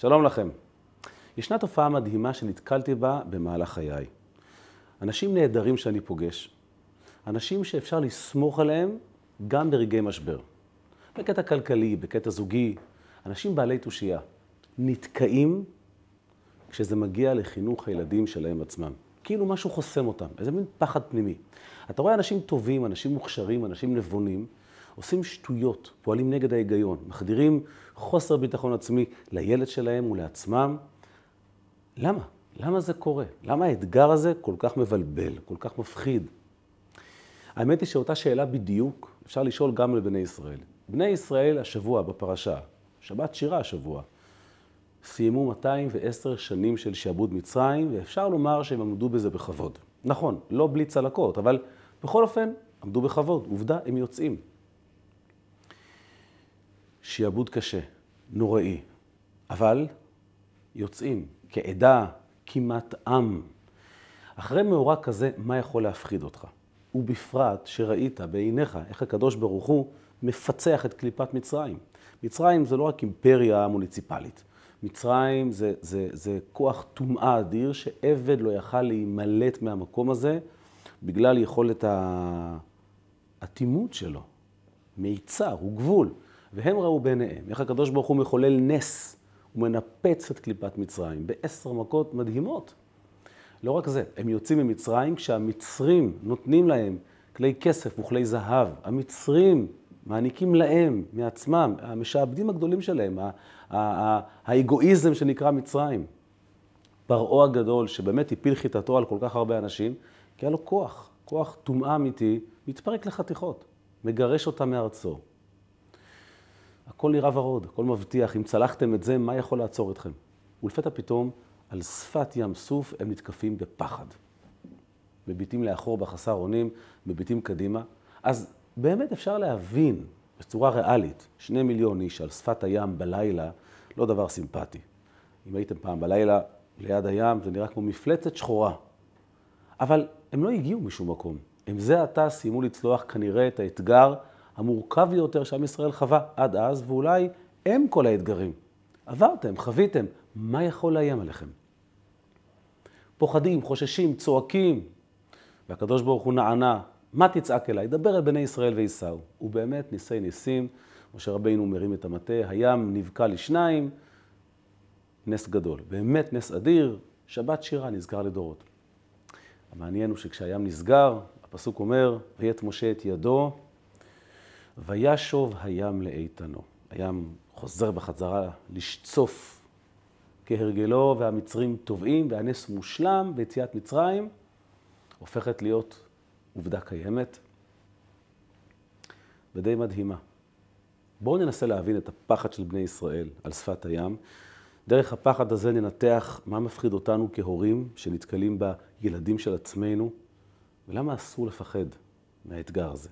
שלום לכם. ישנה תופעה מדהימה שנתקלתי בה במהלך חיי. אנשים נהדרים שאני פוגש, אנשים שאפשר לסמוך עליהם גם ברגעי משבר. בקטע כלכלי, בקטע זוגי, אנשים בעלי תושייה, נתקעים כשזה מגיע לחינוך הילדים שלהם עצמם. כאילו משהו חוסם אותם, איזה מין פחד פנימי. אתה רואה אנשים טובים, אנשים מוכשרים, אנשים נבונים, עושים שטויות, פועלים נגד ההיגיון, מחדירים חוסר ביטחון עצמי לילד שלהם ולעצמם. למה? למה זה קורה? למה האתגר הזה כל כך מבלבל, כל כך מפחיד? האמת היא שאותה שאלה בדיוק אפשר לשאול גם לבני ישראל. בני ישראל השבוע בפרשה, שבת שירה השבוע, סיימו 210 שנים של שעבוד מצרים, ואפשר לומר שהם עמדו בזה בכבוד. נכון, לא בלי צלקות, אבל בכל אופן, עמדו בכבוד. עובדה, הם יוצאים. שיעבוד קשה, נוראי, אבל יוצאים כעדה, כמעט עם. אחרי מאורע כזה, מה יכול להפחיד אותך? ובפרט שראית בעיניך איך הקדוש ברוך הוא מפצח את קליפת מצרים. מצרים זה לא רק אימפריה מוניציפלית. מצרים זה, זה, זה כוח טומאה אדיר שעבד לא יכל להימלט מהמקום הזה בגלל יכולת האטימות שלו. מיצר, הוא גבול. והם ראו בעיניהם איך הקדוש ברוך הוא מחולל נס, הוא מנפץ את קליפת מצרים בעשר מכות מדהימות. לא רק זה, הם יוצאים ממצרים כשהמצרים נותנים להם כלי כסף וכלי זהב. המצרים מעניקים להם מעצמם, המשעבדים הגדולים שלהם, האגואיזם שנקרא מצרים. פרעה הגדול, שבאמת הפיל חיטתו על כל כך הרבה אנשים, כי היה לו כוח, כוח טומאה אמיתי, מתפרק לחתיכות, מגרש אותה מארצו. הכל נראה ורוד, הכל מבטיח, אם צלחתם את זה, מה יכול לעצור אתכם? ולפתע פתאום, על שפת ים סוף הם נתקפים בפחד. מביטים לאחור בחסר אונים, מביטים קדימה. אז באמת אפשר להבין בצורה ריאלית, שני מיליון איש על שפת הים בלילה, לא דבר סימפטי. אם הייתם פעם בלילה ליד הים, זה נראה כמו מפלצת שחורה. אבל הם לא הגיעו משום מקום. הם זה עתה סיימו לצלוח כנראה את האתגר המורכב ביותר שעם ישראל חווה עד אז, ואולי הם כל האתגרים. עברתם, חוויתם, מה יכול לאיים עליכם? פוחדים, חוששים, צועקים, והקדוש ברוך הוא נענה, מה תצעק אליי? דבר אל בני ישראל וייסעו. ובאמת ניסי ניסים, משה רבינו מרים את המטה, הים נבקע לשניים, נס גדול. באמת נס אדיר, שבת שירה נזכר לדורות. המעניין הוא שכשהים נסגר, הפסוק אומר, ויית משה את ידו, וישוב הים לאיתנו. הים חוזר בחזרה לשצוף כהרגלו, והמצרים טובעים, והנס מושלם ביציאת מצרים, הופכת להיות עובדה קיימת ודי מדהימה. בואו ננסה להבין את הפחד של בני ישראל על שפת הים. דרך הפחד הזה ננתח מה מפחיד אותנו כהורים שנתקלים בילדים של עצמנו, ולמה אסור לפחד מהאתגר הזה.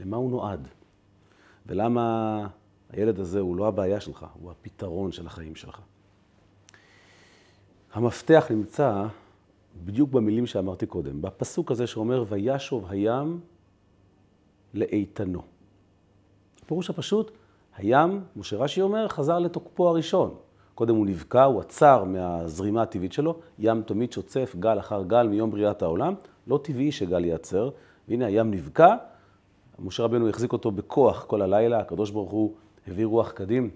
למה הוא נועד? ולמה הילד הזה הוא לא הבעיה שלך, הוא הפתרון של החיים שלך. המפתח נמצא בדיוק במילים שאמרתי קודם, בפסוק הזה שאומר, וישוב הים לאיתנו. הפירוש הפשוט, הים, כמו שרש"י אומר, חזר לתוקפו הראשון. קודם הוא נבקע, הוא עצר מהזרימה הטבעית שלו, ים תמיד שוצף גל אחר גל מיום בריאת העולם, לא טבעי שגל ייעצר, והנה הים נבקע, משה רבנו החזיק אותו בכוח כל הלילה, הקדוש ברוך הוא הביא רוח קדים,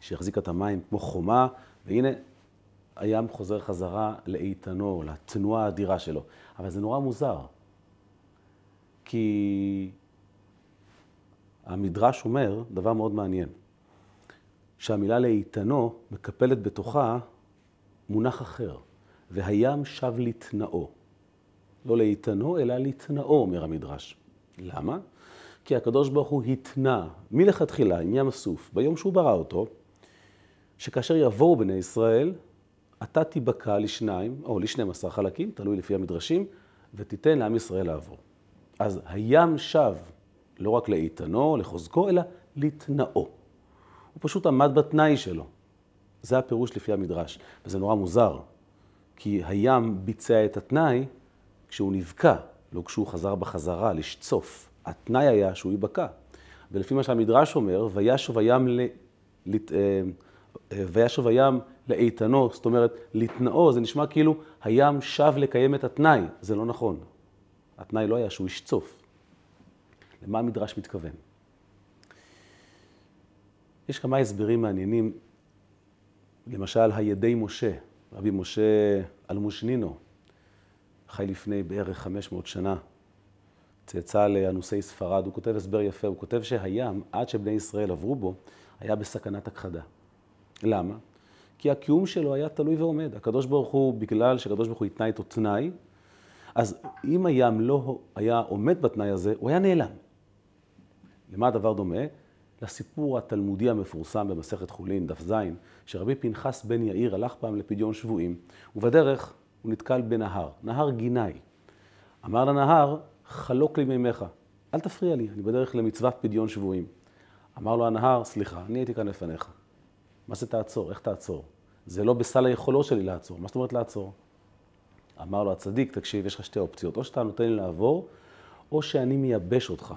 שהחזיק את המים כמו חומה, והנה הים חוזר חזרה לאיתנו, לתנועה האדירה שלו. אבל זה נורא מוזר, כי המדרש אומר דבר מאוד מעניין, שהמילה לאיתנו מקפלת בתוכה מונח אחר, והים שב לתנאו. לא לאיתנו, אלא לתנאו, אומר המדרש. למה? כי הקדוש ברוך הוא התנה מלכתחילה עם ים הסוף, ביום שהוא ברא אותו, שכאשר יבואו בני ישראל, אתה תיבקע לשניים, או לשנים עשר חלקים, תלוי לפי המדרשים, ותיתן לעם ישראל לעבור. אז הים שב לא רק לאיתנו, לחוזקו, אלא לתנאו. הוא פשוט עמד בתנאי שלו. זה הפירוש לפי המדרש. וזה נורא מוזר, כי הים ביצע את התנאי כשהוא נבקע, לא כשהוא חזר בחזרה, לשצוף. התנאי היה שהוא ייבקע. ולפי מה שהמדרש אומר, וישוב הים ל... לת... אה, וישוב הים לאיתנו, זאת אומרת, לתנאו, זה נשמע כאילו הים שב לקיים את התנאי. זה לא נכון. התנאי לא היה שהוא ישצוף. למה המדרש מתכוון? יש כמה הסברים מעניינים, למשל, הידי משה, רבי משה אלמושנינו, חי לפני בערך 500 שנה, צאצא לאנוסי ספרד, הוא כותב הסבר יפה, הוא כותב שהים, עד שבני ישראל עברו בו, היה בסכנת הכחדה. למה? כי הקיום שלו היה תלוי ועומד. הקדוש ברוך הוא, בגלל שהקדוש ברוך הוא התנה איתו תנאי, אז אם הים לא היה עומד בתנאי הזה, הוא היה נעלם. למה הדבר דומה? לסיפור התלמודי המפורסם במסכת חולין, דף ז, שרבי פנחס בן יאיר הלך פעם לפדיון שבויים, ובדרך הוא נתקל בנהר, נהר גיני. אמר לנהר, חלוק לי מימיך, אל תפריע לי, אני בדרך למצוות פדיון שבויים. אמר לו הנהר, סליחה, אני הייתי כאן לפניך. מה זה תעצור? איך תעצור? זה לא בסל היכולות שלי לעצור. מה זאת אומרת לעצור? אמר לו הצדיק, תקשיב, יש לך שתי אופציות. או שאתה נותן לי לעבור, או שאני מייבש אותך.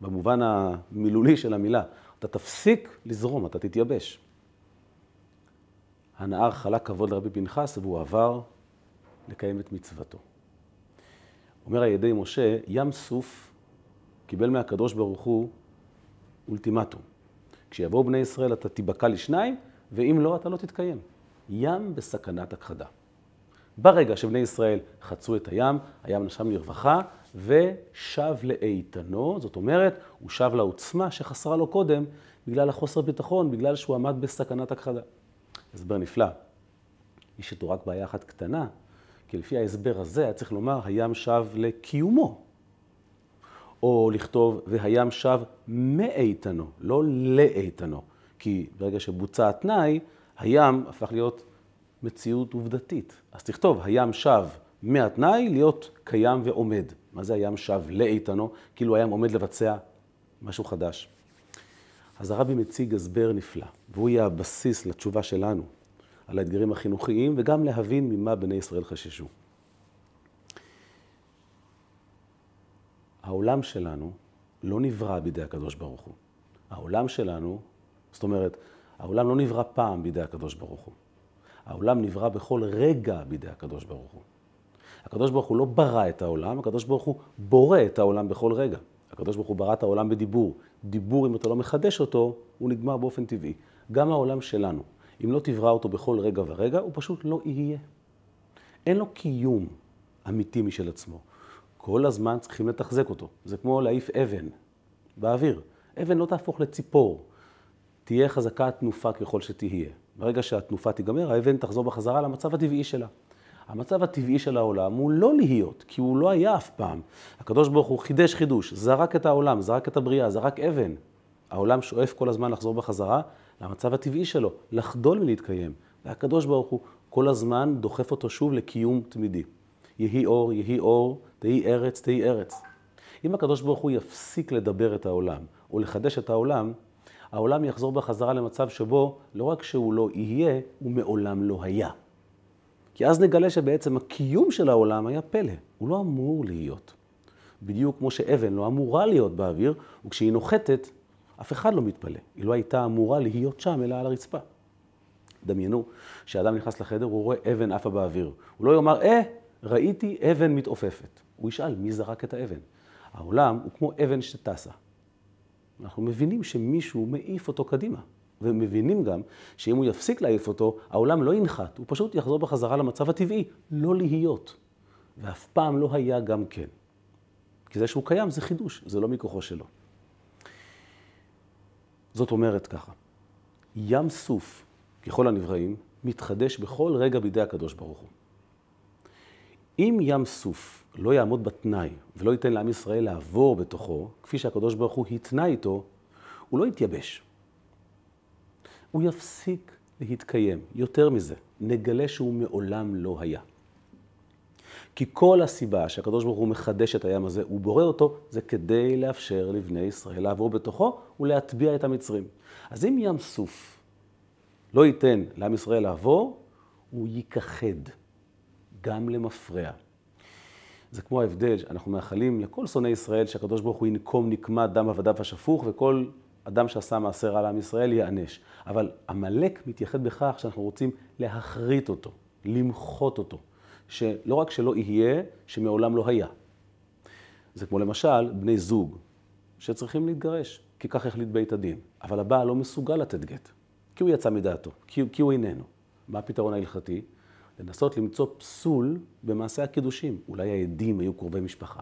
במובן המילולי של המילה. אתה תפסיק לזרום, אתה תתייבש. הנהר חלק כבוד לרבי פנחס והוא עבר לקיים את מצוותו. אומר הידי משה, ים סוף קיבל מהקדוש ברוך הוא אולטימטום. כשיבואו בני ישראל אתה תיבקע לשניים, ואם לא, אתה לא תתקיים. ים בסכנת הכחדה. ברגע שבני ישראל חצו את הים, הים נשם לרווחה ושב לאיתנו, זאת אומרת, הוא שב לעוצמה שחסרה לו קודם בגלל החוסר ביטחון, בגלל שהוא עמד בסכנת הכחדה. הסבר נפלא. יש איתו רק בעיה אחת קטנה, כי לפי ההסבר הזה היה צריך לומר, הים שב לקיומו. או לכתוב, והים שב מאיתנו, לא לאיתנו. כי ברגע שבוצע התנאי, הים הפך להיות מציאות עובדתית. אז תכתוב, הים שב מהתנאי להיות קיים ועומד. מה זה הים שב לאיתנו? כאילו הים עומד לבצע משהו חדש. אז הרבי מציג הסבר נפלא, והוא יהיה הבסיס לתשובה שלנו על האתגרים החינוכיים, וגם להבין ממה בני ישראל חששו. העולם שלנו לא נברא בידי הקדוש ברוך הוא. העולם שלנו, זאת אומרת, העולם לא נברא פעם בידי הקדוש ברוך הוא. העולם נברא בכל רגע בידי הקדוש ברוך הוא. הקדוש ברוך הוא לא ברא את העולם, הקדוש ברוך הוא בורא את העולם בכל רגע. הקדוש ברוך הוא ברא את העולם בדיבור. דיבור, אם אתה לא מחדש אותו, הוא נגמר באופן טבעי. גם העולם שלנו, אם לא תברא אותו בכל רגע ורגע, הוא פשוט לא יהיה. אין לו קיום אמיתי משל עצמו. כל הזמן צריכים לתחזק אותו. זה כמו להעיף אבן באוויר. אבן לא תהפוך לציפור. תהיה חזקה תנופה ככל שתהיה. ברגע שהתנופה תיגמר, האבן תחזור בחזרה למצב הטבעי שלה. המצב הטבעי של העולם הוא לא להיות, כי הוא לא היה אף פעם. הקדוש ברוך הוא חידש חידוש, זרק את העולם, זרק את הבריאה, זרק אבן. העולם שואף כל הזמן לחזור בחזרה למצב הטבעי שלו, לחדול מלהתקיים. והקדוש ברוך הוא כל הזמן דוחף אותו שוב לקיום תמידי. יהי אור, יהי אור, תהי ארץ, תהי ארץ. אם הקדוש ברוך הוא יפסיק לדבר את העולם, או לחדש את העולם, העולם יחזור בחזרה למצב שבו לא רק שהוא לא יהיה, הוא מעולם לא היה. כי אז נגלה שבעצם הקיום של העולם היה פלא, הוא לא אמור להיות. בדיוק כמו שאבן לא אמורה להיות באוויר, וכשהיא נוחתת, אף אחד לא מתפלא. היא לא הייתה אמורה להיות שם, אלא על הרצפה. דמיינו שאדם נכנס לחדר, הוא רואה אבן עפה באוויר. הוא לא יאמר, אה, ראיתי אבן מתעופפת. הוא ישאל, מי זרק את האבן? העולם הוא כמו אבן שטסה. אנחנו מבינים שמישהו מעיף אותו קדימה. ומבינים גם שאם הוא יפסיק להעיף אותו, העולם לא ינחת, הוא פשוט יחזור בחזרה למצב הטבעי, לא להיות. ואף פעם לא היה גם כן. כי זה שהוא קיים זה חידוש, זה לא מכוחו שלו. זאת אומרת ככה, ים סוף, ככל הנבראים, מתחדש בכל רגע בידי הקדוש ברוך הוא. אם ים סוף לא יעמוד בתנאי ולא ייתן לעם ישראל לעבור בתוכו, כפי שהקדוש ברוך הוא התנה איתו, הוא לא יתייבש. הוא יפסיק להתקיים. יותר מזה, נגלה שהוא מעולם לא היה. כי כל הסיבה שהקדוש ברוך הוא מחדש את הים הזה, הוא בורא אותו, זה כדי לאפשר לבני ישראל לעבור בתוכו ולהטביע את המצרים. אז אם ים סוף לא ייתן לעם ישראל לעבור, הוא ייכחד. גם למפרע. זה כמו ההבדל שאנחנו מאחלים לכל שונאי ישראל שהקדוש ברוך הוא ינקום נקמת דם עבדיו השפוך וכל אדם שעשה מעשה רע לעם ישראל ייענש. אבל עמלק מתייחד בכך שאנחנו רוצים להכרית אותו, למחות אותו. שלא רק שלא יהיה, שמעולם לא היה. זה כמו למשל בני זוג שצריכים להתגרש, כי כך החליט בית הדין. אבל הבעל לא מסוגל לתת גט, כי הוא יצא מדעתו, כי, כי הוא איננו. מה הפתרון ההלכתי? לנסות למצוא פסול במעשה הקידושים. אולי העדים היו קרובי משפחה,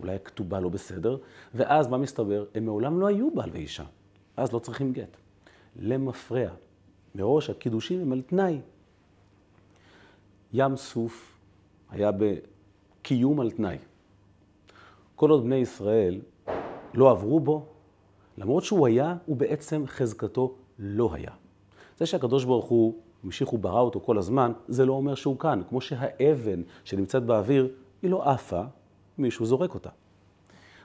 אולי הכתובה לא בסדר, ואז מה מסתבר? הם מעולם לא היו בעל ואישה, אז לא צריכים גט. למפרע, מראש הקידושים הם על תנאי. ים סוף היה בקיום על תנאי. כל עוד בני ישראל לא עברו בו, למרות שהוא היה, הוא בעצם חזקתו לא היה. זה שהקדוש ברוך הוא המשיך וברא אותו כל הזמן, זה לא אומר שהוא כאן. כמו שהאבן שנמצאת באוויר, היא לא עפה, מישהו זורק אותה.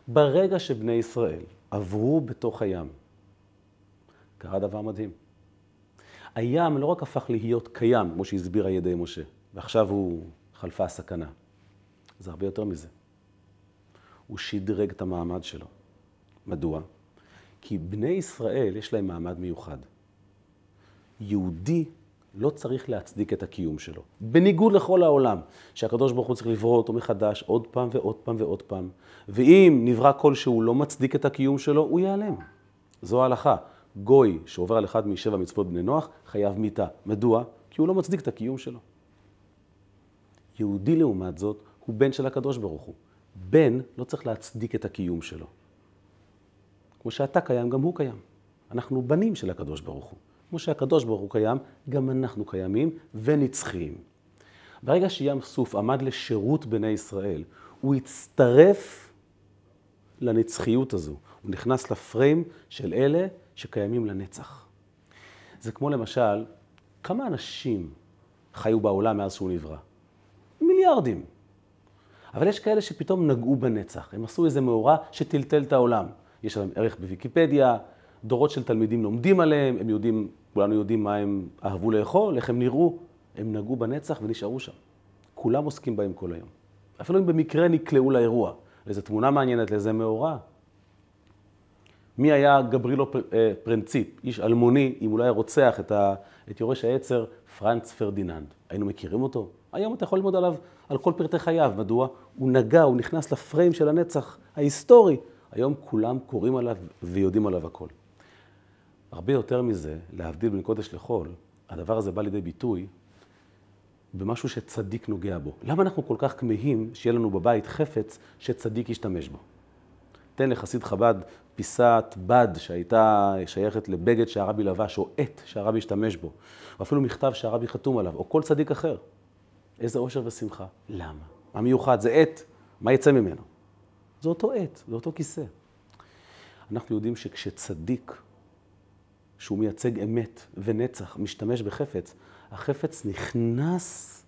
ברגע שבני ישראל עברו בתוך הים, קרה דבר מדהים. הים לא רק הפך להיות קיים, כמו שהסביר על ידי משה, ועכשיו הוא חלפה הסכנה. זה הרבה יותר מזה. הוא שדרג את המעמד שלו. מדוע? כי בני ישראל יש להם מעמד מיוחד. יהודי לא צריך להצדיק את הקיום שלו. בניגוד לכל העולם, שהקדוש ברוך הוא צריך לברוא אותו מחדש עוד פעם ועוד פעם ועוד פעם. ואם נברא כלשהו לא מצדיק את הקיום שלו, הוא ייעלם. זו ההלכה. גוי שעובר על אחד משבע מצוות בני נוח, חייב מיתה. מדוע? כי הוא לא מצדיק את הקיום שלו. יהודי לעומת זאת, הוא בן של הקדוש ברוך הוא. בן לא צריך להצדיק את הקיום שלו. כמו שאתה קיים, גם הוא קיים. אנחנו בנים של הקדוש ברוך הוא. כמו שהקדוש ברוך הוא קיים, גם אנחנו קיימים ונצחיים. ברגע שים סוף עמד לשירות בני ישראל, הוא הצטרף לנצחיות הזו. הוא נכנס לפריים של אלה שקיימים לנצח. זה כמו למשל, כמה אנשים חיו בעולם מאז שהוא נברא? מיליארדים. אבל יש כאלה שפתאום נגעו בנצח. הם עשו איזה מאורע שטלטל את העולם. יש להם ערך בוויקיפדיה, דורות של תלמידים לומדים עליהם, הם יודעים, כולנו יודעים מה הם אהבו לאכול, איך הם נראו. הם נגעו בנצח ונשארו שם. כולם עוסקים בהם כל היום. אפילו אם במקרה נקלעו לאירוע, לאיזו תמונה מעניינת, לאיזה מאורע. מי היה גברילו אה, פרינציפ, איש אלמוני, אם אולי רוצח את, ה, את יורש העצר, פרנץ פרדיננד. היינו מכירים אותו? היום אתה יכול ללמוד עליו על כל פרטי חייו. מדוע? הוא נגע, הוא נכנס לפריים של הנצח ההיסטורי. היום כולם קוראים עליו ויודעים עליו הכל. הרבה יותר מזה, להבדיל בין קודש לחול, הדבר הזה בא לידי ביטוי במשהו שצדיק נוגע בו. למה אנחנו כל כך כמהים שיהיה לנו בבית חפץ שצדיק ישתמש בו? תן לחסיד חב"ד פיסת בד שהייתה שייכת לבגד שהרבי לבש, או עט שהרבי השתמש בו, או אפילו מכתב שהרבי חתום עליו, או כל צדיק אחר. איזה אושר ושמחה. למה? מה מיוחד? זה עט, מה יצא ממנו? זה אותו עט, זה אותו כיסא. אנחנו יודעים שכשצדיק, שהוא מייצג אמת ונצח, משתמש בחפץ, החפץ נכנס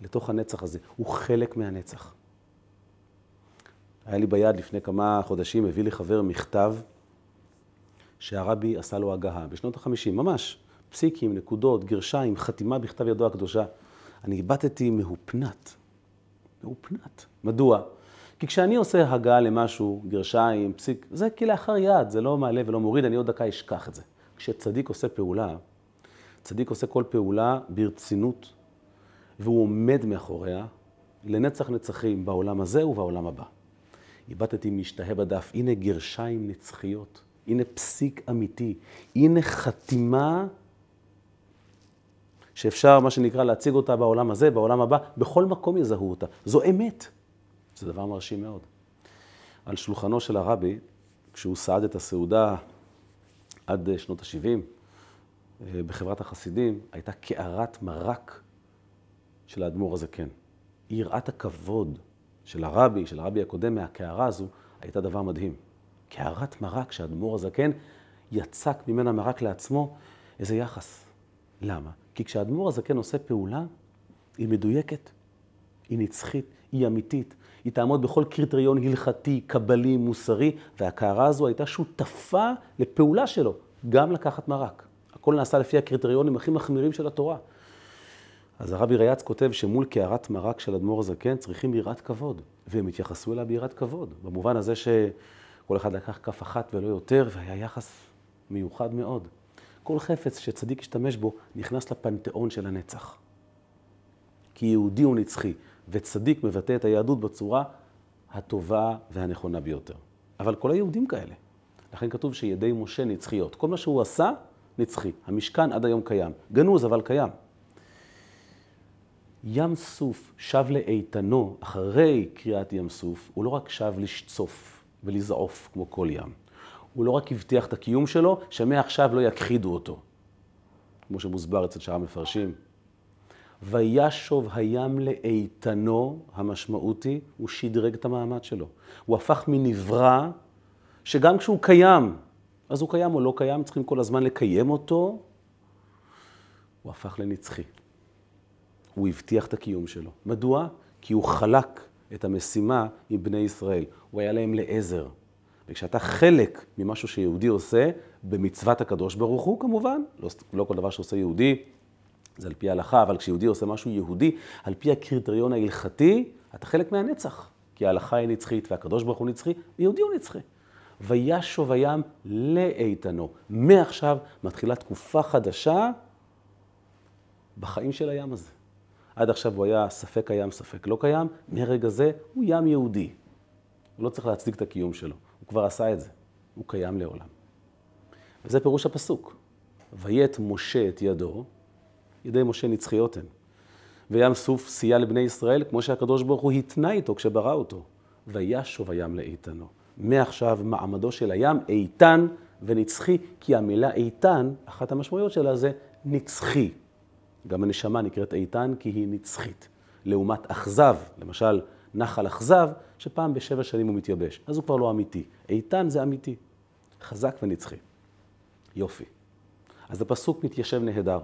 לתוך הנצח הזה, הוא חלק מהנצח. היה לי ביד לפני כמה חודשים, הביא לי חבר מכתב שהרבי עשה לו הגהה, בשנות ה-50, ממש. פסיקים, נקודות, גרשיים, חתימה בכתב ידו הקדושה. אני הבטתי מהופנת. מהופנת. מדוע? כי כשאני עושה הגעה למשהו, גרשיים, פסיק, זה כלאחר יד, זה לא מעלה ולא מוריד, אני עוד דקה אשכח את זה. כשצדיק עושה פעולה, צדיק עושה כל פעולה ברצינות, והוא עומד מאחוריה לנצח נצחים בעולם הזה ובעולם הבא. איבדתי משתהה בדף, הנה גרשיים נצחיות, הנה פסיק אמיתי, הנה חתימה שאפשר, מה שנקרא, להציג אותה בעולם הזה, בעולם הבא, בכל מקום יזהו אותה. זו אמת. זה דבר מרשים מאוד. על שולחנו של הרבי, כשהוא סעד את הסעודה עד שנות ה-70, אה, בחברת החסידים, הייתה קערת מרק של האדמו"ר הזקן. יראת הכבוד של הרבי, של הרבי הקודם, מהקערה הזו, הייתה דבר מדהים. קערת מרק שהאדמו"ר הזקן יצק ממנה מרק לעצמו, איזה יחס. למה? כי כשהאדמו"ר הזקן עושה פעולה, היא מדויקת, היא נצחית, היא אמיתית, היא תעמוד בכל קריטריון הלכתי, קבלי, מוסרי, והקערה הזו הייתה שותפה לפעולה שלו, גם לקחת מרק. הכל נעשה לפי הקריטריונים הכי מחמירים של התורה. אז הרבי ריאץ כותב שמול קערת מרק של אדמו"ר הזקן צריכים יראת כבוד, והם התייחסו אליה ביראת כבוד, במובן הזה כל אחד לקח כף אחת ולא יותר, והיה יחס מיוחד מאוד. כל חפץ שצדיק השתמש בו נכנס לפנתיאון של הנצח. כי יהודי הוא נצחי, וצדיק מבטא את היהדות בצורה הטובה והנכונה ביותר. אבל כל היהודים כאלה. לכן כתוב שידי משה נצחיות. כל מה שהוא עשה, נצחי. המשכן עד היום קיים. גנוז, אבל קיים. ים סוף שב לאיתנו אחרי קריאת ים סוף, הוא לא רק שב לשצוף ולזעוף כמו כל ים. הוא לא רק הבטיח את הקיום שלו, שמעכשיו לא יכחידו אותו. כמו שמוסבר אצל שאר המפרשים. וישוב הים לאיתנו, המשמעות היא, הוא שדרג את המעמד שלו. הוא הפך מנברא, שגם כשהוא קיים, אז הוא קיים או לא קיים, צריכים כל הזמן לקיים אותו, הוא הפך לנצחי. הוא הבטיח את הקיום שלו. מדוע? כי הוא חלק את המשימה עם בני ישראל. הוא היה להם לעזר. וכשאתה חלק ממשהו שיהודי עושה, במצוות הקדוש ברוך הוא כמובן, לא, לא כל דבר שעושה יהודי זה על פי ההלכה, אבל כשיהודי עושה משהו יהודי, על פי הקריטריון ההלכתי, אתה חלק מהנצח. כי ההלכה היא נצחית והקדוש ברוך הוא נצחי, ויהודי הוא נצחי. וישוב הים לאיתנו. מעכשיו מתחילה תקופה חדשה בחיים של הים הזה. עד עכשיו הוא היה ספק קיים, ספק לא קיים, מרגע זה הוא ים יהודי. הוא לא צריך להצדיק את הקיום שלו, הוא כבר עשה את זה, הוא קיים לעולם. וזה פירוש הפסוק. ויית משה את ידו, ידי משה נצחיות הן. וים סוף סייע לבני ישראל, כמו שהקדוש ברוך הוא התנה איתו כשברא אותו. וישוב הים לאיתנו. מעכשיו מעמדו של הים איתן ונצחי, כי המילה איתן, אחת המשמעויות שלה זה נצחי. גם הנשמה נקראת איתן כי היא נצחית. לעומת אכזב, למשל נחל אכזב, שפעם בשבע שנים הוא מתייבש. אז הוא כבר לא אמיתי. איתן זה אמיתי. חזק ונצחי. יופי. אז הפסוק מתיישב נהדר.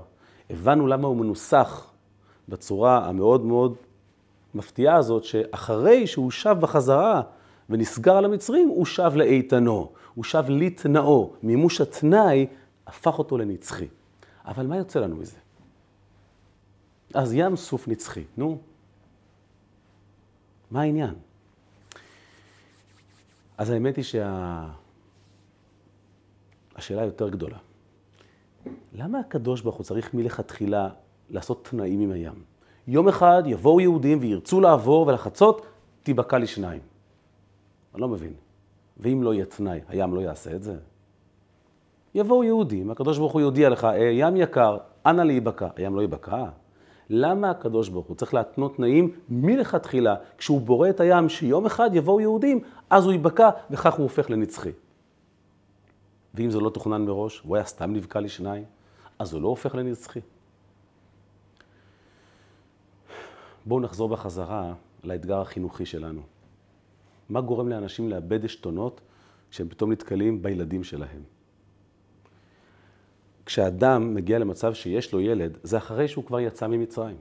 הבנו למה הוא מנוסח בצורה המאוד מאוד מפתיעה הזאת, שאחרי שהוא שב בחזרה ונסגר על המצרים, הוא שב לאיתנו, הוא שב לתנאו. מימוש התנאי הפך אותו לנצחי. אבל מה יוצא לנו מזה? אז ים סוף נצחי, נו. מה העניין? אז האמת היא שהשאלה שה... יותר גדולה. למה הקדוש ברוך הוא צריך מלכתחילה לעשות תנאים עם הים? יום אחד יבואו יהודים וירצו לעבור ולחצות, תיבקע לי שניים. אני לא מבין. ואם לא יהיה תנאי, הים לא יעשה את זה? יבואו יהודים, הקדוש ברוך הוא יודיע לך, אה, ים יקר, אנא להיבקע. הים לא ייבקע? למה הקדוש ברוך הוא צריך להתנות תנאים מלכתחילה, כשהוא בורא את הים, שיום אחד יבואו יהודים, אז הוא ייבקע, וכך הוא הופך לנצחי. ואם זה לא תוכנן מראש, הוא היה סתם נבקע לשניים, אז הוא לא הופך לנצחי. בואו נחזור בחזרה לאתגר החינוכי שלנו. מה גורם לאנשים לאבד עשתונות כשהם פתאום נתקלים בילדים שלהם? כשאדם מגיע למצב שיש לו ילד, זה אחרי שהוא כבר יצא ממצרים.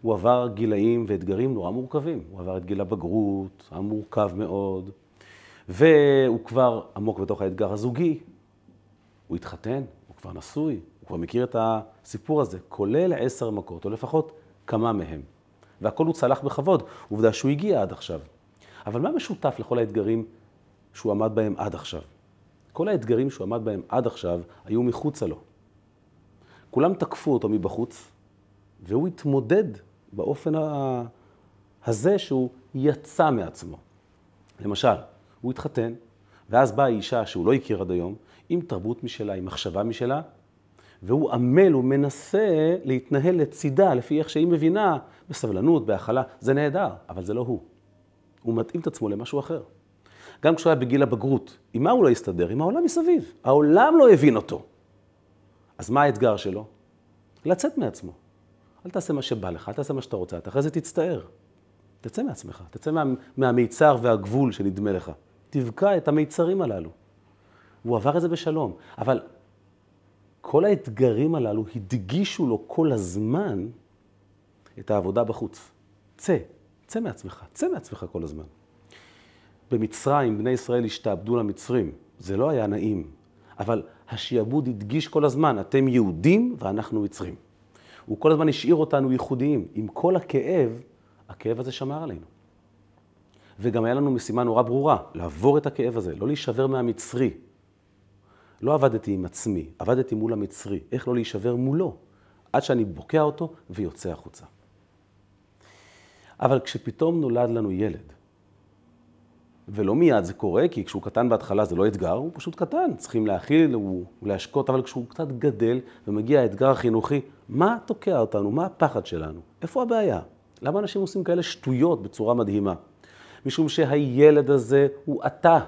הוא עבר גילאים ואתגרים נורא מורכבים. הוא עבר את גיל הבגרות, המורכב מאוד, והוא כבר עמוק בתוך האתגר הזוגי. הוא התחתן, הוא כבר נשוי, הוא כבר מכיר את הסיפור הזה, כולל עשר מכות, או לפחות כמה מהם. והכל הוא צלח בכבוד, עובדה שהוא הגיע עד עכשיו. אבל מה משותף לכל האתגרים שהוא עמד בהם עד עכשיו? כל האתגרים שהוא עמד בהם עד עכשיו היו מחוצה לו. כולם תקפו אותו מבחוץ, והוא התמודד באופן הזה שהוא יצא מעצמו. למשל, הוא התחתן, ואז באה אישה שהוא לא הכיר עד היום, עם תרבות משלה, עם מחשבה משלה, והוא עמל, הוא מנסה להתנהל לצידה, לפי איך שהיא מבינה, בסבלנות, בהכלה. זה נהדר, אבל זה לא הוא. הוא מתאים את עצמו למשהו אחר. גם כשהוא היה בגיל הבגרות, עם מה הוא לא הסתדר? עם העולם מסביב. העולם לא הבין אותו. אז מה האתגר שלו? לצאת מעצמו. אל תעשה מה שבא לך, אל תעשה מה שאתה רוצה, אתה אחרי זה תצטער. תצא מעצמך, תצא מה, מהמיצר והגבול שנדמה לך. תבקע את המיצרים הללו. הוא עבר את זה בשלום. אבל כל האתגרים הללו הדגישו לו כל הזמן את העבודה בחוץ. צא, צא מעצמך, צא מעצמך כל הזמן. במצרים בני ישראל השתעבדו למצרים. זה לא היה נעים, אבל השיעבוד הדגיש כל הזמן, אתם יהודים ואנחנו מצרים. הוא כל הזמן השאיר אותנו ייחודיים. עם כל הכאב, הכאב הזה שמר עלינו. וגם היה לנו משימה נורא ברורה, לעבור את הכאב הזה, לא להישבר מהמצרי. לא עבדתי עם עצמי, עבדתי מול המצרי. איך לא להישבר מולו? עד שאני בוקע אותו ויוצא החוצה. אבל כשפתאום נולד לנו ילד, ולא מיד זה קורה, כי כשהוא קטן בהתחלה זה לא אתגר, הוא פשוט קטן, צריכים להכיל ולהשקות, אבל כשהוא קצת גדל ומגיע האתגר החינוכי, מה תוקע אותנו? מה הפחד שלנו? איפה הבעיה? למה אנשים עושים כאלה שטויות בצורה מדהימה? משום שהילד הזה הוא אתה,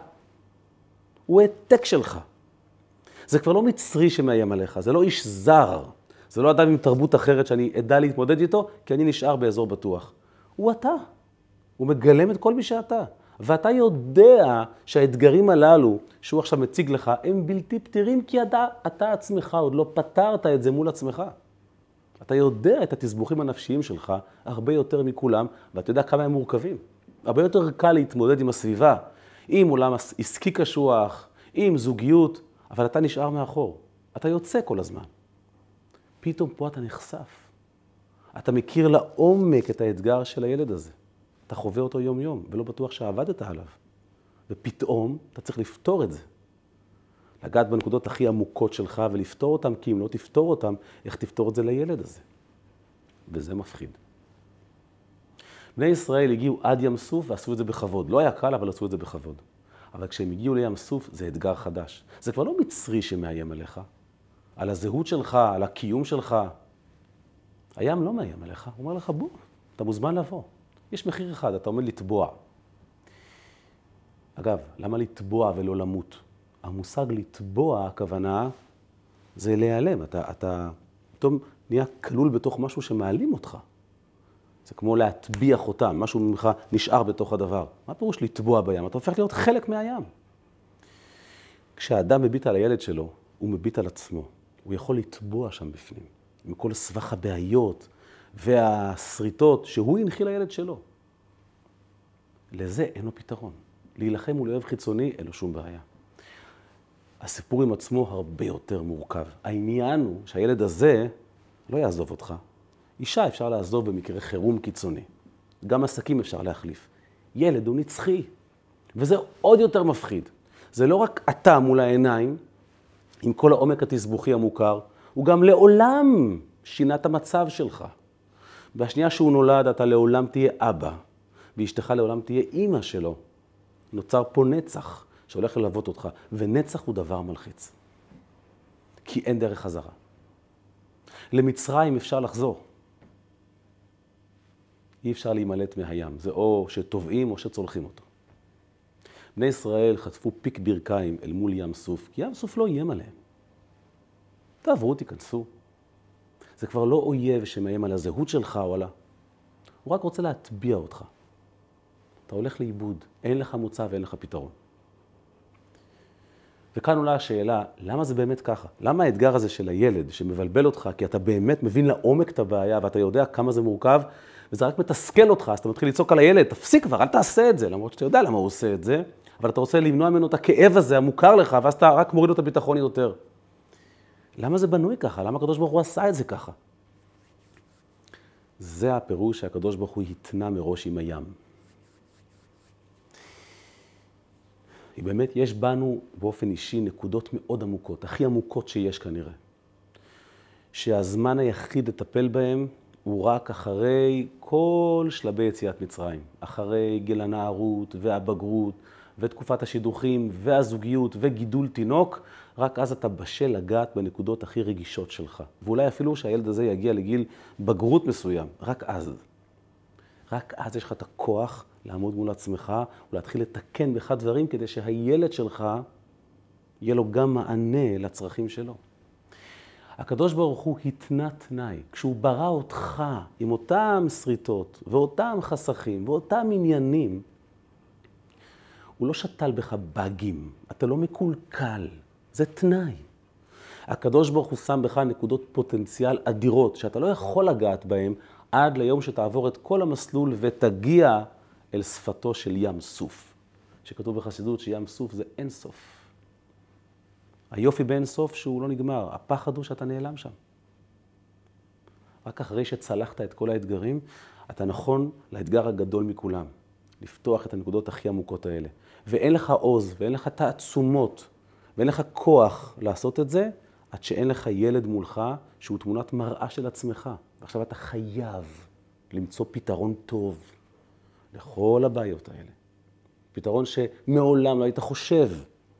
הוא העתק שלך. זה כבר לא מצרי שמאיים עליך, זה לא איש זר, זה לא אדם עם תרבות אחרת שאני אדע להתמודד איתו, כי אני נשאר באזור בטוח. הוא אתה, הוא מגלם את כל מי שאתה. ואתה יודע שהאתגרים הללו שהוא עכשיו מציג לך, הם בלתי פתירים, כי אתה, אתה עצמך עוד לא פתרת את זה מול עצמך. אתה יודע את התסבוכים הנפשיים שלך הרבה יותר מכולם, ואתה יודע כמה הם מורכבים. הרבה יותר קל להתמודד עם הסביבה, עם עולם עסקי קשוח, עם זוגיות, אבל אתה נשאר מאחור. אתה יוצא כל הזמן. פתאום פה אתה נחשף. אתה מכיר לעומק את האתגר של הילד הזה. אתה חווה אותו יום-יום, ולא בטוח שעבדת עליו. ופתאום אתה צריך לפתור את זה. לגעת בנקודות הכי עמוקות שלך ולפתור אותן, כי אם לא תפתור אותן, איך תפתור את זה לילד הזה? וזה מפחיד. בני ישראל הגיעו עד ים סוף ועשו את זה בכבוד. לא היה קל, אבל עשו את זה בכבוד. אבל כשהם הגיעו לים סוף, זה אתגר חדש. זה כבר לא מצרי שמאיים עליך, על הזהות שלך, על הקיום שלך. הים לא מאיים עליך, הוא אומר לך, בוא, אתה מוזמן לבוא. יש מחיר אחד, אתה עומד לטבוע. אגב, למה לטבוע ולא למות? המושג לטבוע, הכוונה, זה להיעלם. אתה, פתאום נהיה כלול בתוך משהו שמעלים אותך. זה כמו להטביע חותם, משהו ממך נשאר בתוך הדבר. מה פירוש לטבוע בים? אתה הופך להיות חלק מהים. כשאדם מביט על הילד שלו, הוא מביט על עצמו. הוא יכול לטבוע שם בפנים, עם כל סבך הבעיות והשריטות שהוא הנחיל לילד שלו. לזה אין לו פתרון. להילחם מול אויב חיצוני, אין לו שום בעיה. הסיפור עם עצמו הרבה יותר מורכב. העניין הוא שהילד הזה לא יעזוב אותך. אישה אפשר לעזוב במקרה חירום קיצוני. גם עסקים אפשר להחליף. ילד הוא נצחי, וזה עוד יותר מפחיד. זה לא רק אתה מול העיניים, עם כל העומק התסבוכי המוכר, הוא גם לעולם שינה את המצב שלך. בשנייה שהוא נולד, אתה לעולם תהיה אבא, ואשתך לעולם תהיה אימא שלו. נוצר פה נצח שהולך ללוות אותך, ונצח הוא דבר מלחיץ. כי אין דרך חזרה. למצרים אפשר לחזור. אי אפשר להימלט מהים. זה או שטובעים או שצולחים אותו. בני ישראל חטפו פיק ברכיים אל מול ים סוף, כי ים סוף לא איים עליהם. תעברו, תיכנסו. זה כבר לא אויב שמאיים על הזהות שלך או על ה... הוא רק רוצה להטביע אותך. אתה הולך לאיבוד, אין לך מוצא ואין לך פתרון. וכאן עולה השאלה, למה זה באמת ככה? למה האתגר הזה של הילד שמבלבל אותך, כי אתה באמת מבין לעומק את הבעיה ואתה יודע כמה זה מורכב, וזה רק מתסכל אותך, אז אתה מתחיל לצעוק על הילד, תפסיק כבר, אל תעשה את זה, למרות שאתה יודע למה הוא עושה את זה, אבל אתה רוצה למנוע ממנו את הכאב הזה המוכר לך, ואז אתה רק מוריד לו את הביטחון יותר. למה זה בנוי ככה? למה הקדוש ברוך הוא עשה את זה ככה? זה הפירוש שהקדוש ברוך הוא התנה מראש עם הים. היא באמת, יש בנו באופן אישי נקודות מאוד עמוקות, הכי עמוקות שיש כנראה. שהזמן היחיד לטפל בהן הוא רק אחרי כל שלבי יציאת מצרים. אחרי גיל הנערות והבגרות ותקופת השידוכים והזוגיות וגידול תינוק, רק אז אתה בשל לגעת בנקודות הכי רגישות שלך. ואולי אפילו שהילד הזה יגיע לגיל בגרות מסוים, רק אז. רק אז יש לך את הכוח לעמוד מול עצמך ולהתחיל לתקן בך דברים כדי שהילד שלך, יהיה לו גם מענה לצרכים שלו. הקדוש ברוך הוא התנה תנאי. כשהוא ברא אותך עם אותם שריטות ואותם חסכים ואותם עניינים, הוא לא שתל בך באגים, אתה לא מקולקל, זה תנאי. הקדוש ברוך הוא שם בך נקודות פוטנציאל אדירות, שאתה לא יכול לגעת בהן עד ליום שתעבור את כל המסלול ותגיע אל שפתו של ים סוף. שכתוב בחסידות שים סוף זה אין סוף. היופי באין סוף שהוא לא נגמר, הפחד הוא שאתה נעלם שם. רק אחרי שצלחת את כל האתגרים, אתה נכון לאתגר הגדול מכולם, לפתוח את הנקודות הכי עמוקות האלה. ואין לך עוז, ואין לך תעצומות, ואין לך כוח לעשות את זה, עד שאין לך ילד מולך שהוא תמונת מראה של עצמך. ועכשיו אתה חייב למצוא פתרון טוב לכל הבעיות האלה. פתרון שמעולם לא היית חושב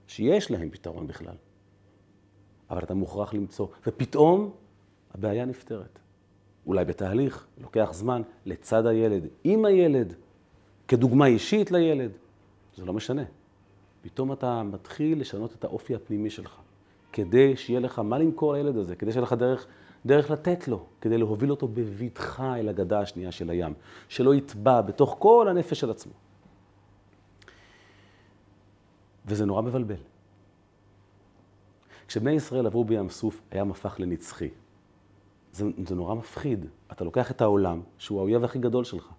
שיש להם פתרון בכלל. אבל אתה מוכרח למצוא, ופתאום הבעיה נפתרת. אולי בתהליך, לוקח זמן, לצד הילד, עם הילד, כדוגמה אישית לילד, זה לא משנה. פתאום אתה מתחיל לשנות את האופי הפנימי שלך, כדי שיהיה לך מה למכור לילד הזה, כדי שיהיה לך דרך, דרך לתת לו, כדי להוביל אותו בבטחה אל הגדה השנייה של הים, שלא יטבע בתוך כל הנפש של עצמו. וזה נורא מבלבל. כשבני ישראל עברו בים סוף, הים הפך לנצחי. זה, זה נורא מפחיד. אתה לוקח את העולם, שהוא האויב הכי גדול שלך.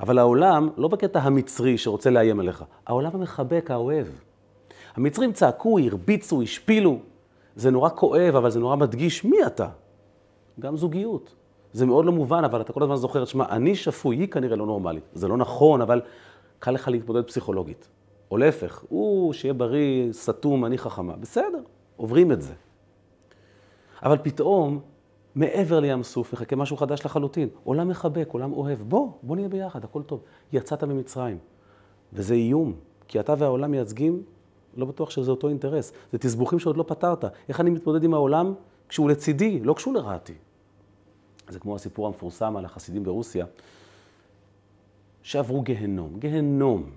אבל העולם, לא בקטע המצרי שרוצה לאיים עליך, העולם המחבק, האוהב. המצרים צעקו, הרביצו, השפילו. זה נורא כואב, אבל זה נורא מדגיש מי אתה. גם זוגיות. זה מאוד לא מובן, אבל אתה כל הזמן זוכר, שמע, אני שפוי, היא כנראה לא נורמלית. זה לא נכון, אבל קל לך להתמודד פסיכולוגית. או להפך, הוא, שיהיה בריא, סתום, אני חכמה. בסדר, עוברים את זה. אבל פתאום, מעבר לים סוף, מחכה משהו חדש לחלוטין. עולם מחבק, עולם אוהב. בוא, בוא נהיה ביחד, הכל טוב. יצאת ממצרים. וזה איום, כי אתה והעולם מייצגים, לא בטוח שזה אותו אינטרס. זה תסבוכים שעוד לא פתרת. איך אני מתמודד עם העולם כשהוא לצידי, לא כשהוא לרעתי. זה כמו הסיפור המפורסם על החסידים ברוסיה, שעברו גהנום. גהנום.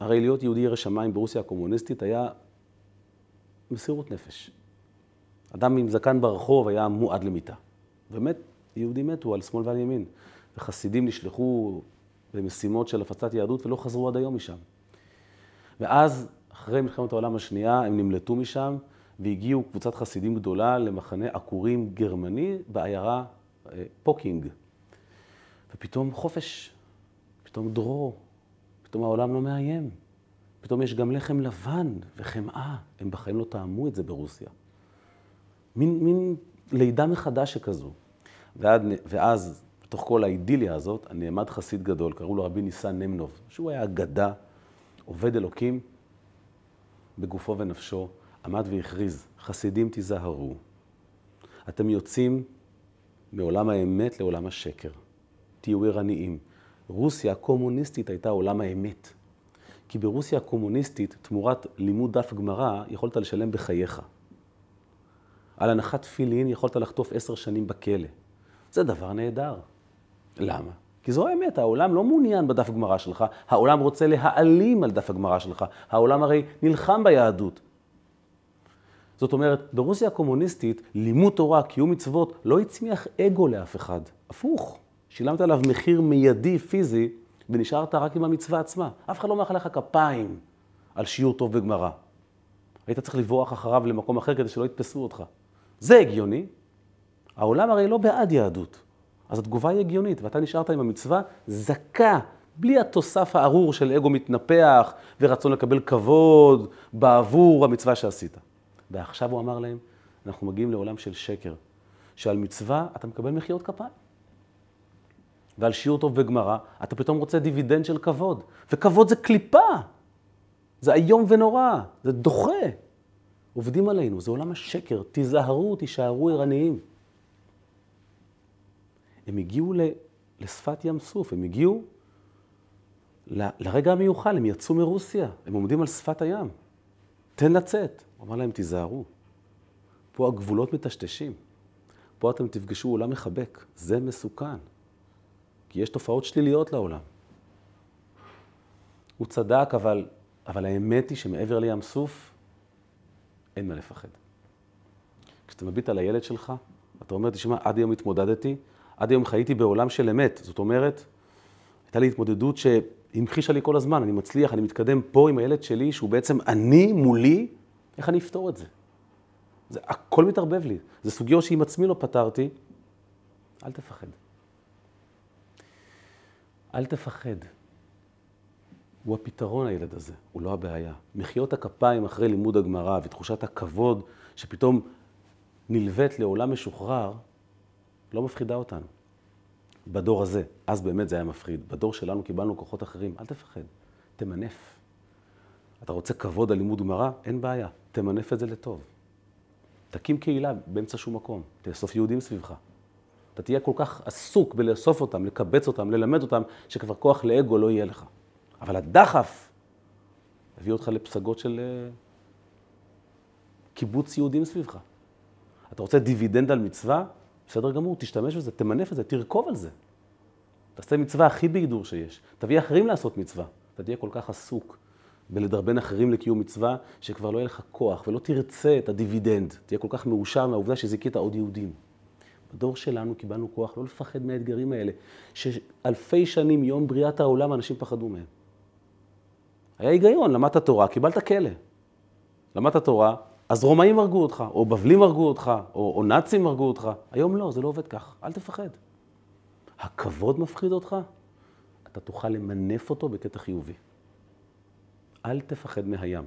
הרי להיות יהודי ירא שמיים ברוסיה הקומוניסטית היה מסירות נפש. אדם עם זקן ברחוב היה מועד למיתה. באמת, יהודים מתו על שמאל ועל ימין. וחסידים נשלחו במשימות של הפצת יהדות ולא חזרו עד היום משם. ואז, אחרי מלחמת העולם השנייה, הם נמלטו משם והגיעו קבוצת חסידים גדולה למחנה עקורים גרמני בעיירה אה, פוקינג. ופתאום חופש, פתאום דרור, פתאום העולם לא מאיים. פתאום יש גם לחם לבן וחמאה. הם בחיים לא טעמו את זה ברוסיה. מין, מין לידה מחדש שכזו. ועד, ואז, בתוך כל האידיליה הזאת, נעמד חסיד גדול, קראו לו רבי ניסן נמנוב, שהוא היה אגדה, עובד אלוקים בגופו ונפשו, עמד והכריז, חסידים תיזהרו. אתם יוצאים מעולם האמת לעולם השקר. תהיו ערניים. רוסיה הקומוניסטית הייתה עולם האמת. כי ברוסיה הקומוניסטית, תמורת לימוד דף גמרא, יכולת לשלם בחייך. על הנחת תפילין יכולת לחטוף עשר שנים בכלא. זה דבר נהדר. למה? כי זו האמת, העולם לא מעוניין בדף גמרא שלך, העולם רוצה להעלים על דף הגמרא שלך. העולם הרי נלחם ביהדות. זאת אומרת, ברוסיה הקומוניסטית, לימוד תורה, קיום מצוות, לא הצמיח אגו לאף אחד. הפוך, שילמת עליו מחיר מיידי, פיזי, ונשארת רק עם המצווה עצמה. אף אחד לא מאחל לך כפיים על שיעור טוב בגמרא. היית צריך לברוח אחריו למקום אחר כדי שלא יתפסו אותך. זה הגיוני. העולם הרי לא בעד יהדות. אז התגובה היא הגיונית, ואתה נשארת עם המצווה זכה, בלי התוסף הארור של אגו מתנפח ורצון לקבל כבוד בעבור המצווה שעשית. ועכשיו הוא אמר להם, אנחנו מגיעים לעולם של שקר, שעל מצווה אתה מקבל מחיאות כפיים. ועל שיעור טוב בגמרא, אתה פתאום רוצה דיבידנד של כבוד. וכבוד זה קליפה. זה איום ונורא, זה דוחה. עובדים עלינו, זה עולם השקר. תיזהרו, תישארו ערניים. הם הגיעו לשפת ים סוף, הם הגיעו לרגע המיוחל, הם יצאו מרוסיה, הם עומדים על שפת הים. תן לצאת. הוא אמר להם, תיזהרו. פה הגבולות מטשטשים. פה אתם תפגשו עולם מחבק. זה מסוכן. כי יש תופעות שליליות לעולם. הוא צדק, אבל, אבל האמת היא שמעבר לים סוף, אין מה לפחד. כשאתה מביט על הילד שלך, אתה אומר, תשמע, עד היום התמודדתי, עד היום חייתי בעולם של אמת. זאת אומרת, הייתה לי התמודדות שהמחישה לי כל הזמן, אני מצליח, אני מתקדם פה עם הילד שלי, שהוא בעצם אני מולי, איך אני אפתור את זה? זה הכל מתערבב לי. זה סוגיות שעם עצמי לא פתרתי, אל תפחד. אל תפחד. הוא הפתרון, הילד הזה, הוא לא הבעיה. מחיאות הכפיים אחרי לימוד הגמרא ותחושת הכבוד שפתאום נלווית לעולם משוחרר, לא מפחידה אותנו. בדור הזה, אז באמת זה היה מפחיד. בדור שלנו קיבלנו כוחות אחרים, אל תפחד, תמנף. אתה רוצה כבוד על לימוד גמרא? אין בעיה, תמנף את זה לטוב. תקים קהילה באמצע שום מקום, תאסוף יהודים סביבך. אתה תהיה כל כך עסוק בלאסוף אותם, לקבץ אותם, ללמד אותם, שכבר כוח לאגו לא יהיה לך. אבל הדחף הביא אותך לפסגות של אה, קיבוץ יהודים סביבך. אתה רוצה דיבידנד על מצווה? בסדר גמור, תשתמש בזה, תמנף את זה, תרכוב על זה. תעשה מצווה הכי בהידור שיש. תביא אחרים לעשות מצווה. אתה תהיה כל כך עסוק בלדרבן אחרים לקיום מצווה, שכבר לא יהיה לך כוח ולא תרצה את הדיבידנד. תהיה כל כך מאושר מהעובדה שזיכית עוד יהודים. בדור שלנו קיבלנו כוח לא לפחד מהאתגרים האלה, שאלפי שנים, מיום בריאת העולם, אנשים פחדו מהם. היה היגיון, למדת תורה, קיבלת כלא. למדת תורה, אז רומאים הרגו אותך, או בבלים הרגו אותך, או, או נאצים הרגו אותך. היום לא, זה לא עובד כך, אל תפחד. הכבוד מפחיד אותך? אתה תוכל למנף אותו בקטע חיובי. אל תפחד מהים.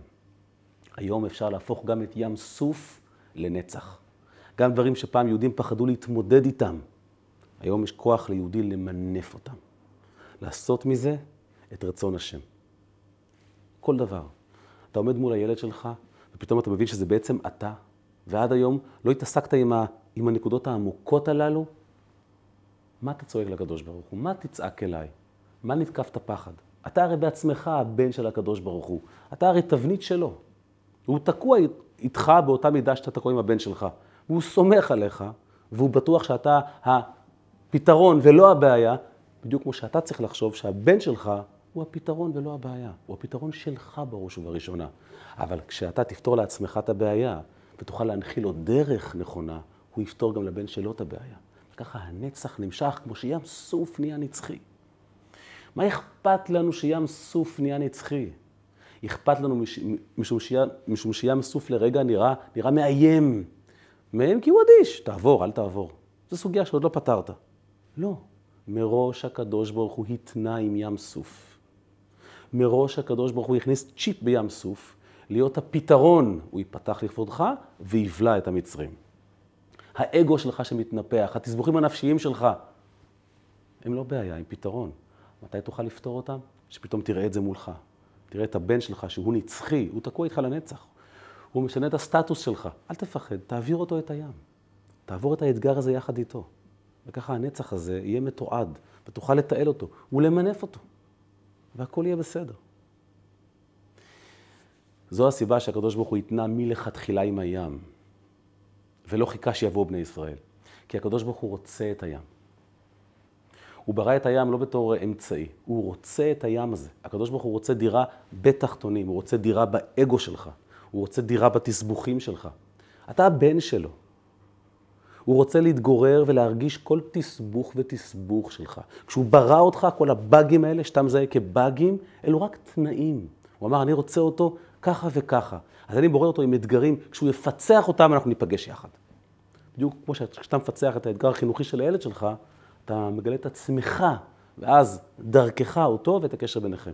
היום אפשר להפוך גם את ים סוף לנצח. גם דברים שפעם יהודים פחדו להתמודד איתם. היום יש כוח ליהודי למנף אותם. לעשות מזה את רצון השם. כל דבר. אתה עומד מול הילד שלך, ופתאום אתה מבין שזה בעצם אתה, ועד היום לא התעסקת עם, ה, עם הנקודות העמוקות הללו, מה אתה צועק לקדוש ברוך הוא? מה תצעק אליי? מה נתקפת פחד? אתה הרי בעצמך הבן של הקדוש ברוך הוא. אתה הרי תבנית שלו. הוא תקוע איתך באותה מידה שאתה תקוע עם הבן שלך. והוא סומך עליך, והוא בטוח שאתה הפתרון ולא הבעיה, בדיוק כמו שאתה צריך לחשוב שהבן שלך הוא הפתרון ולא הבעיה. הוא הפתרון שלך בראש ובראשונה. אבל כשאתה תפתור לעצמך את הבעיה, ותוכל להנחיל לו דרך נכונה, הוא יפתור גם לבן שלו את הבעיה. ככה הנצח נמשך כמו שים סוף נהיה נצחי. מה אכפת לנו שים סוף נהיה נצחי? אכפת לנו מש, משום שים סוף לרגע נראה, נראה מאיים. מאיים כי הוא אדיש. תעבור, אל תעבור. זו סוגיה שעוד לא פתרת. לא. מראש הקדוש ברוך הוא התנה עם ים סוף. מראש הקדוש ברוך הוא הכניס צ'יפ בים סוף, להיות הפתרון. הוא ייפתח לכבודך ויבלע את המצרים. האגו שלך שמתנפח, התסבוכים הנפשיים שלך, הם לא בעיה, הם פתרון. מתי תוכל לפתור אותם? שפתאום תראה את זה מולך. תראה את הבן שלך שהוא נצחי, הוא תקוע איתך לנצח. הוא משנה את הסטטוס שלך. אל תפחד, תעביר אותו את הים. תעבור את האתגר הזה יחד איתו. וככה הנצח הזה יהיה מתועד, ותוכל לתעל אותו ולמנף אותו. והכל יהיה בסדר. זו הסיבה שהקדוש ברוך הוא התנה מלכתחילה עם הים, ולא חיכה שיבואו בני ישראל. כי הקדוש ברוך הוא רוצה את הים. הוא ברא את הים לא בתור אמצעי, הוא רוצה את הים הזה. הקדוש ברוך הוא רוצה דירה בתחתונים, הוא רוצה דירה באגו שלך, הוא רוצה דירה בתסבוכים שלך. אתה הבן שלו. הוא רוצה להתגורר ולהרגיש כל תסבוך ותסבוך שלך. כשהוא ברא אותך, כל הבאגים האלה שאתה מזהה כבאגים, אלו רק תנאים. הוא אמר, אני רוצה אותו ככה וככה. אז אני בורא אותו עם אתגרים, כשהוא יפצח אותם, אנחנו ניפגש יחד. בדיוק כמו שאתה מפצח את האתגר החינוכי של הילד שלך, אתה מגלה את עצמך, ואז דרכך אותו ואת הקשר ביניכם.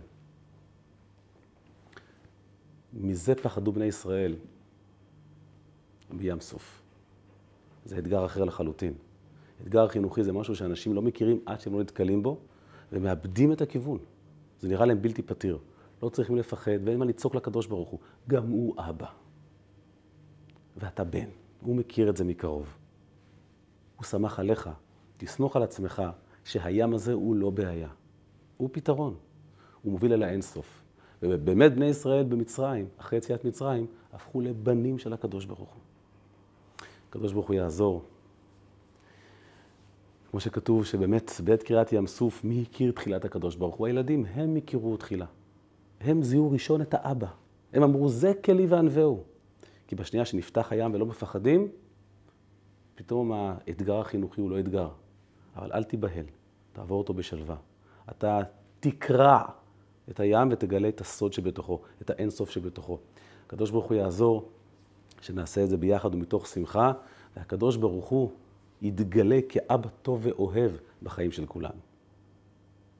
מזה פחדו בני ישראל בים סוף. זה אתגר אחר לחלוטין. אתגר חינוכי זה משהו שאנשים לא מכירים עד שהם לא נתקלים בו, ומאבדים את הכיוון. זה נראה להם בלתי פתיר. לא צריכים לפחד, ואין מה לצעוק לקדוש ברוך הוא. גם הוא אבא. ואתה בן. הוא מכיר את זה מקרוב. הוא שמח עליך. תסמוך על עצמך שהים הזה הוא לא בעיה. הוא פתרון. הוא מוביל אל האינסוף. ובאמת בני ישראל במצרים, אחרי יציאת מצרים, הפכו לבנים של הקדוש ברוך הוא. הקדוש ברוך הוא יעזור. כמו שכתוב שבאמת בעת קריאת ים סוף, מי הכיר תחילת הקדוש ברוך הוא? הילדים, הם הכירו תחילה. הם זיהו ראשון את האבא. הם אמרו, זה כלי וענווהו. כי בשנייה שנפתח הים ולא מפחדים, פתאום האתגר החינוכי הוא לא אתגר. אבל אל תיבהל, תעבור אותו בשלווה. אתה תקרע את הים ותגלה את הסוד שבתוכו, את האינסוף שבתוכו. הקדוש ברוך הוא יעזור שנעשה את זה ביחד ומתוך שמחה, והקדוש ברוך הוא יתגלה כאבא טוב ואוהב בחיים של כולנו.